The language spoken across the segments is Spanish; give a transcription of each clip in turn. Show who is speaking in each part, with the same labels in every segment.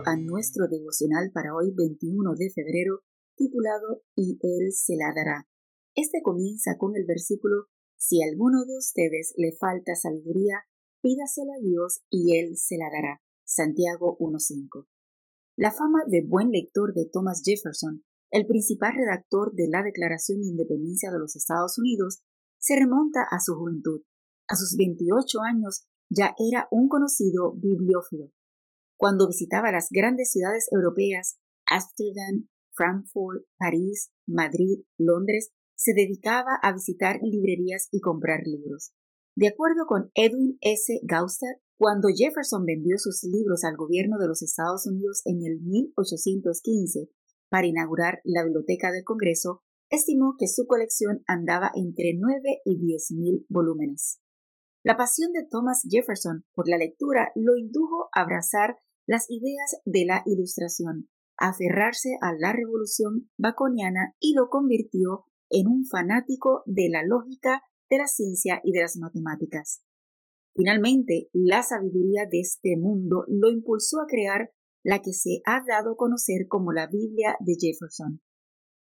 Speaker 1: A nuestro devocional para hoy 21 de febrero titulado Y Él se la dará. Este comienza con el versículo Si a alguno de ustedes le falta sabiduría, pídasela a Dios y Él se la dará. Santiago 1.5. La fama de buen lector de Thomas Jefferson, el principal redactor de la Declaración de Independencia de los Estados Unidos, se remonta a su juventud. A sus 28 años ya era un conocido bibliófilo cuando visitaba las grandes ciudades europeas, Ámsterdam, Frankfurt, París, Madrid, Londres, se dedicaba a visitar librerías y comprar libros. De acuerdo con Edwin S. Gauster, cuando Jefferson vendió sus libros al gobierno de los Estados Unidos en el 1815 para inaugurar la Biblioteca del Congreso, estimó que su colección andaba entre 9 y 10 mil volúmenes. La pasión de Thomas Jefferson por la lectura lo indujo a abrazar las ideas de la Ilustración, aferrarse a la revolución baconiana y lo convirtió en un fanático de la lógica, de la ciencia y de las matemáticas. Finalmente, la sabiduría de este mundo lo impulsó a crear la que se ha dado a conocer como la Biblia de Jefferson.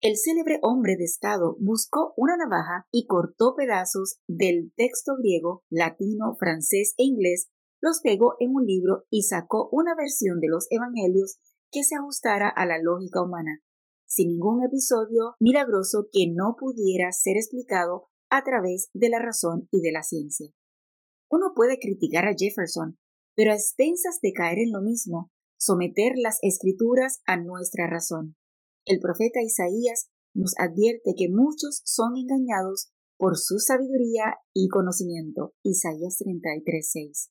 Speaker 1: El célebre hombre de Estado buscó una navaja y cortó pedazos del texto griego, latino, francés e inglés los pegó en un libro y sacó una versión de los Evangelios que se ajustara a la lógica humana, sin ningún episodio milagroso que no pudiera ser explicado a través de la razón y de la ciencia. Uno puede criticar a Jefferson, pero a expensas de caer en lo mismo, someter las escrituras a nuestra razón. El profeta Isaías nos advierte que muchos son engañados por su sabiduría y conocimiento. Isaías 33:6.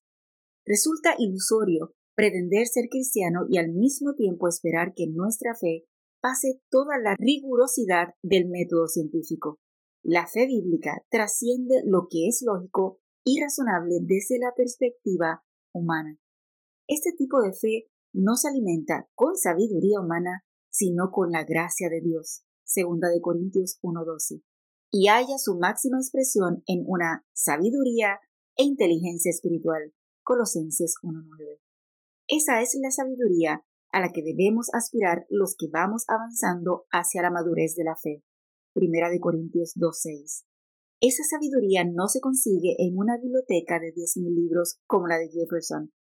Speaker 1: Resulta ilusorio pretender ser cristiano y al mismo tiempo esperar que nuestra fe pase toda la rigurosidad del método científico. La fe bíblica trasciende lo que es lógico y razonable desde la perspectiva humana. Este tipo de fe no se alimenta con sabiduría humana, sino con la gracia de Dios. Segunda de Corintios 1:12. Y haya su máxima expresión en una sabiduría e inteligencia espiritual Colosenses 1.9. Esa es la sabiduría a la que debemos aspirar los que vamos avanzando hacia la madurez de la fe. Primera de Corintios 2.6. Esa sabiduría no se consigue en una biblioteca de 10.000 libros como la de Jefferson.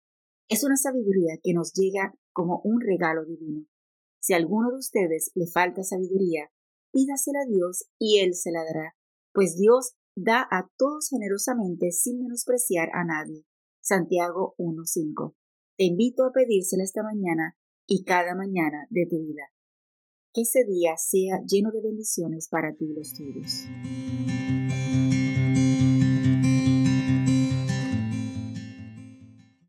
Speaker 1: Es una sabiduría que nos llega como un regalo divino. Si a alguno de ustedes le falta sabiduría, pídasela a Dios y Él se la dará, pues Dios da a todos generosamente sin menospreciar a nadie. Santiago 1.5. Te invito a pedírsela esta mañana y cada mañana de tu vida. Que ese día sea lleno de bendiciones para ti y los tuyos.